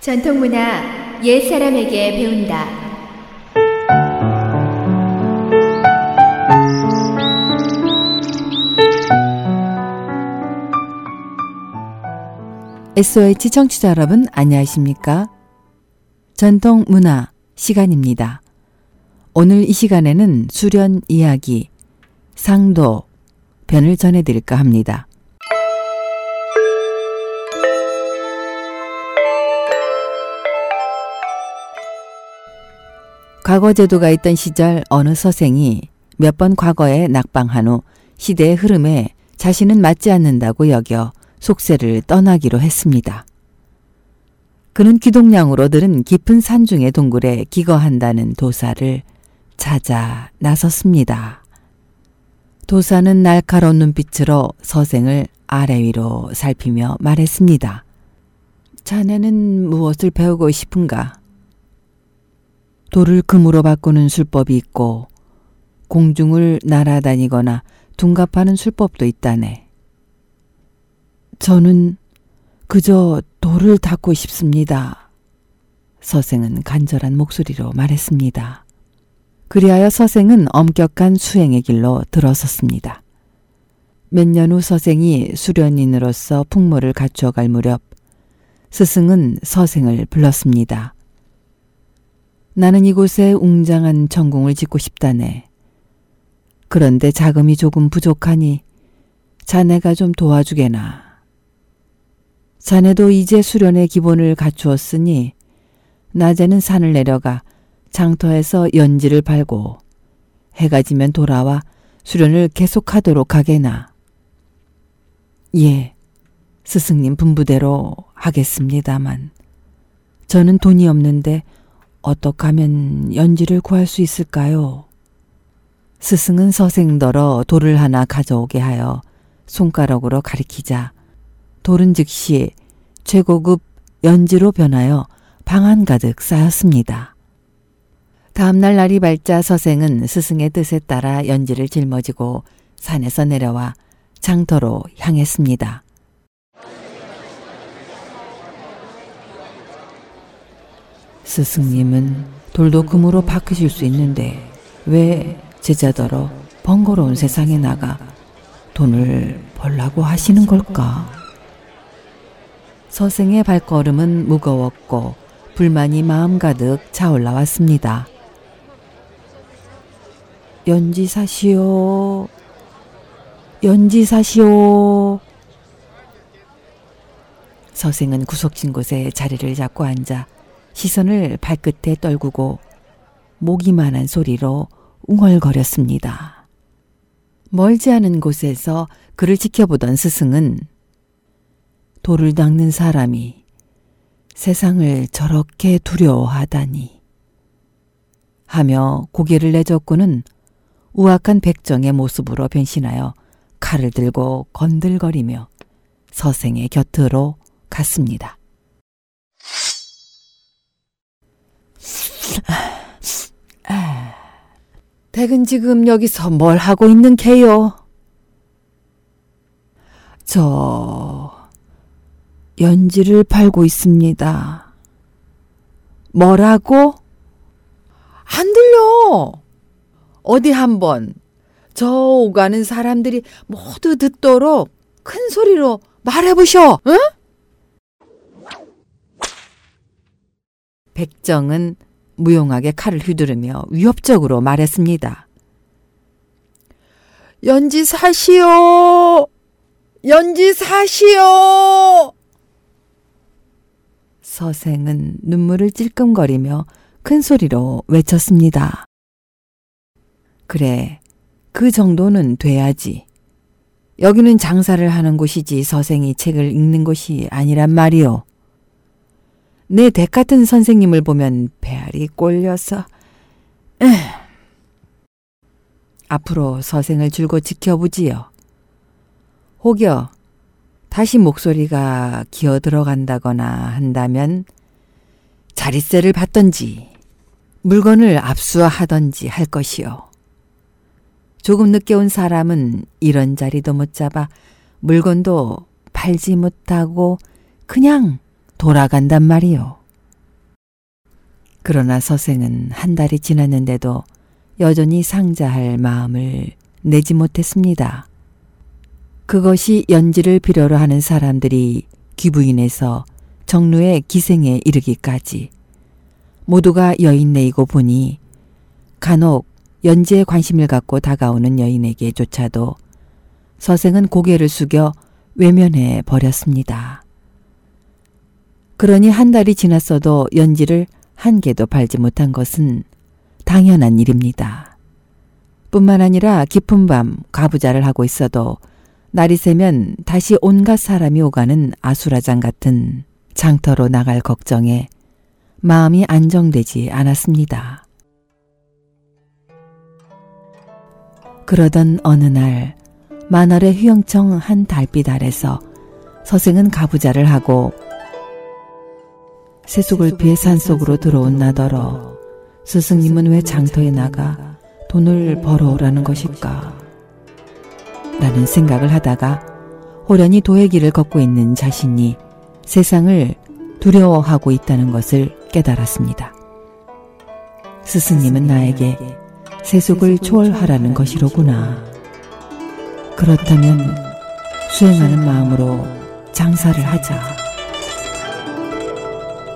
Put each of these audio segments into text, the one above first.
전통문화 옛 사람에게 배운다. SOH 청취자 여러분 안녕하십니까? 전통 문화 시간입니다. 오늘 이 시간에는 수련 이야기 상도 변을 전해드릴까 합니다. 과거 제도가 있던 시절 어느 서생이 몇 번 과거에 낙방한 후 시대의 흐름에 자신은 맞지 않는다고 여겨 속세를 떠나기로 했습니다. 그는 기동량으로 들은 깊은 산중의 동굴에 기거한다는 도사를 찾아 나섰습니다. 도사는 날카로운 눈빛으로 서생을 아래 위로 살피며 말했습니다. 자네는 무엇을 배우고 싶은가? 돌을 금으로 바꾸는 술법이 있고 공중을 날아다니거나 둔갑하는 술법도 있다네. 저는 그저 돌을 닦고 싶습니다. 서생은 간절한 목소리로 말했습니다. 그리하여 서생은 엄격한 수행의 길로 들어섰습니다. 몇 년 후 서생이 수련인으로서 풍모를 갖추어갈 무렵 스승은 서생을 불렀습니다. 나는 이곳에 웅장한 전궁을 짓고 싶다네. 그런데 자금이 조금 부족하니 자네가 좀 도와주게나. 자네도 이제 수련의 기본을 갖추었으니 낮에는 산을 내려가 장터에서 연지를 팔고 해가 지면 돌아와 수련을 계속하도록 하게나. 예, 스승님 분부대로 하겠습니다만 저는 돈이 없는데 어떻게 하면 연지를 구할 수 있을까요? 스승은 서생더러 돌을 하나 가져오게 하여 손가락으로 가리키자 돌은 즉시 최고급 연지로 변하여 방 안 가득 쌓였습니다. 다음날 날이 밝자 서생은 스승의 뜻에 따라 연지를 짊어지고 산에서 내려와 장터로 향했습니다. 스승님은 돌도 금으로 바꾸실 수 있는데 왜 제자더러 번거로운 세상에 나가 돈을 벌라고 하시는 걸까? 서생의 발걸음은 무거웠고 불만이 마음 가득 차올라왔습니다. 연지 사시오. 연지 사시오. 서생은 구석진 곳에 자리를 잡고 앉아 시선을 발끝에 떨구고 모기만한 소리로 웅얼거렸습니다. 멀지 않은 곳에서 그를 지켜보던 스승은 돌을 닦는 사람이 세상을 저렇게 두려워하다니 하며 고개를 내젓고는 우악한 백정의 모습으로 변신하여 칼을 들고 건들거리며 서생의 곁으로 갔습니다. 댁은 지금 여기서 뭘 하고 있는 개요? 저 연지를 팔고 있습니다. 뭐라고? 안 들려. 어디 한번 저 오가는 사람들이 모두 듣도록 큰 소리로 말해보셔. 응? 백정은 무용하게 칼을 휘두르며 위협적으로 말했습니다. 연지 사시오! 연지 사시오! 서생은 눈물을 찔끔거리며 큰 소리로 외쳤습니다. 그래, 그 정도는 돼야지. 여기는 장사를 하는 곳이지 서생이 책을 읽는 곳이 아니란 말이오. 내 댁 같은 선생님을 보면 배알이 꼴려서 에휴. 앞으로 서생을 줄곧 지켜보지요. 혹여 다시 목소리가 기어 들어간다거나 한다면 자릿세를 받던지 물건을 압수하던지 할 것이요. 조금 늦게 온 사람은 이런 자리도 못 잡아 물건도 팔지 못하고 그냥 돌아간단 말이요. 그러나 서생은 한 달이 지났는데도 여전히 상자할 마음을 내지 못했습니다. 그것이 연지를 필요로 하는 사람들이 귀부인에서 정루의 기생에 이르기까지 모두가 여인네이고 보니 간혹 연지에 관심을 갖고 다가오는 여인에게조차도 서생은 고개를 숙여 외면해 버렸습니다. 그러니 한 달이 지났어도 연지를 한 개도 밟지 못한 것은 당연한 일입니다. 뿐만 아니라 깊은 밤 가부자를 하고 있어도 날이 새면 다시 온갖 사람이 오가는 아수라장 같은 장터로 나갈 걱정에 마음이 안정되지 않았습니다. 그러던 어느 날 만월의 휘영청 한 달빛 아래서 서생은 가부자를 하고 세속을 피해 산속으로 들어온 나더러 스승님은 왜 장터에 나가 돈을 벌어오라는 것일까? 라는 생각을 하다가 호련히 도의 길을 걷고 있는 자신이 세상을 두려워하고 있다는 것을 깨달았습니다. 스승님은 나에게 세속을 초월하라는 것이로구나. 그렇다면 수행하는 마음으로 장사를 하자.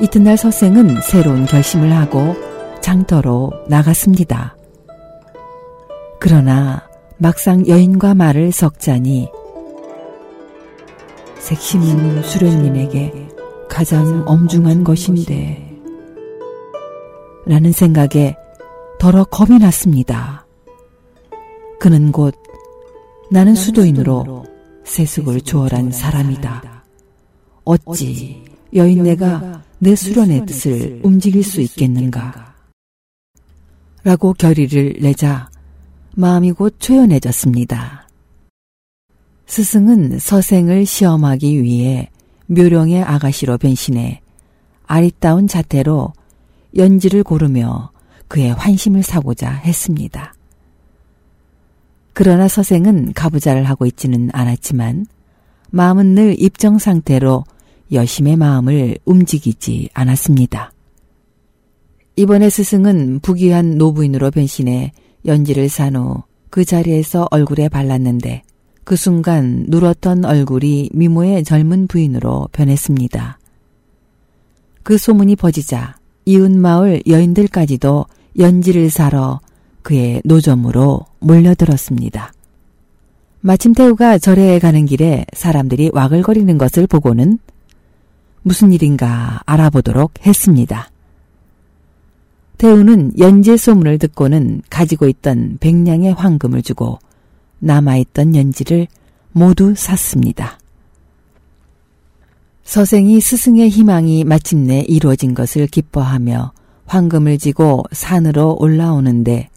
이튿날 서생은 새로운 결심을 하고 장터로 나갔습니다. 그러나 막상 여인과 말을 섞자니 색심은 수련님에게 가장 엄중한 것인데 라는 생각에 더러 겁이 났습니다. 그는 곧 나는 수도인으로 세속을 초월한 사람이다. 어찌 여인네가 내 수련의 뜻을 움직일 수 있겠는가? 라고 결의를 내자 마음이 곧 초연해졌습니다. 스승은 서생을 시험하기 위해 묘령의 아가씨로 변신해 아리따운 자태로 연지를 고르며 그의 환심을 사고자 했습니다. 그러나 서생은 가부자를 하고 있지는 않았지만 마음은 늘 입정 상태로 여심의 마음을 움직이지 않았습니다. 이번에 스승은 부귀한 노부인으로 변신해 연지를 산 후 그 자리에서 얼굴에 발랐는데 그 순간 누렇던 얼굴이 미모의 젊은 부인으로 변했습니다. 그 소문이 퍼지자 이웃 마을 여인들까지도 연지를 사러 그의 노점으로 몰려들었습니다. 마침 태우가 절에 가는 길에 사람들이 와글거리는 것을 보고는 무슨 일인가 알아보도록 했습니다. 태우는 연재 소문을 듣고는 가지고 있던 백냥의 황금을 주고 남아있던 연지를 모두 샀습니다. 서생이 스승의 희망이 마침내 이루어진 것을 기뻐하며 황금을 지고 산으로 올라오는데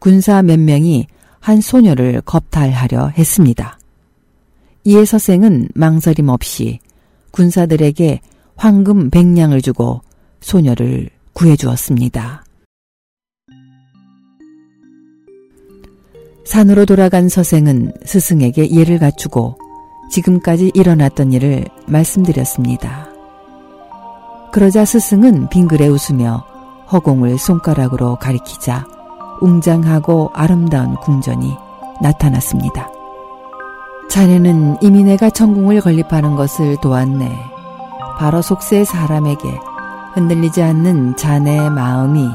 군사 몇 명이 한 소녀를 겁탈하려 했습니다. 이에 서생은 망설임 없이 군사들에게 황금 백냥을 주고 소녀를 구해주었습니다. 산으로 돌아간 서생은 스승에게 예를 갖추고 지금까지 일어났던 일을 말씀드렸습니다. 그러자 스승은 빙그레 웃으며 허공을 손가락으로 가리키자 웅장하고 아름다운 궁전이 나타났습니다. 자네는 이미 내가 천궁을 건립하는 것을 도왔네. 바로 속세 사람에게 흔들리지 않는 자네의 마음이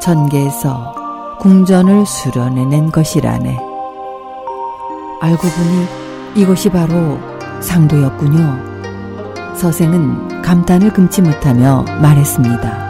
전개에서 궁전을 수련해낸 것이라네. 알고 보니 이것이 바로 상도였군요. 서생은 감탄을 금치 못하며 말했습니다.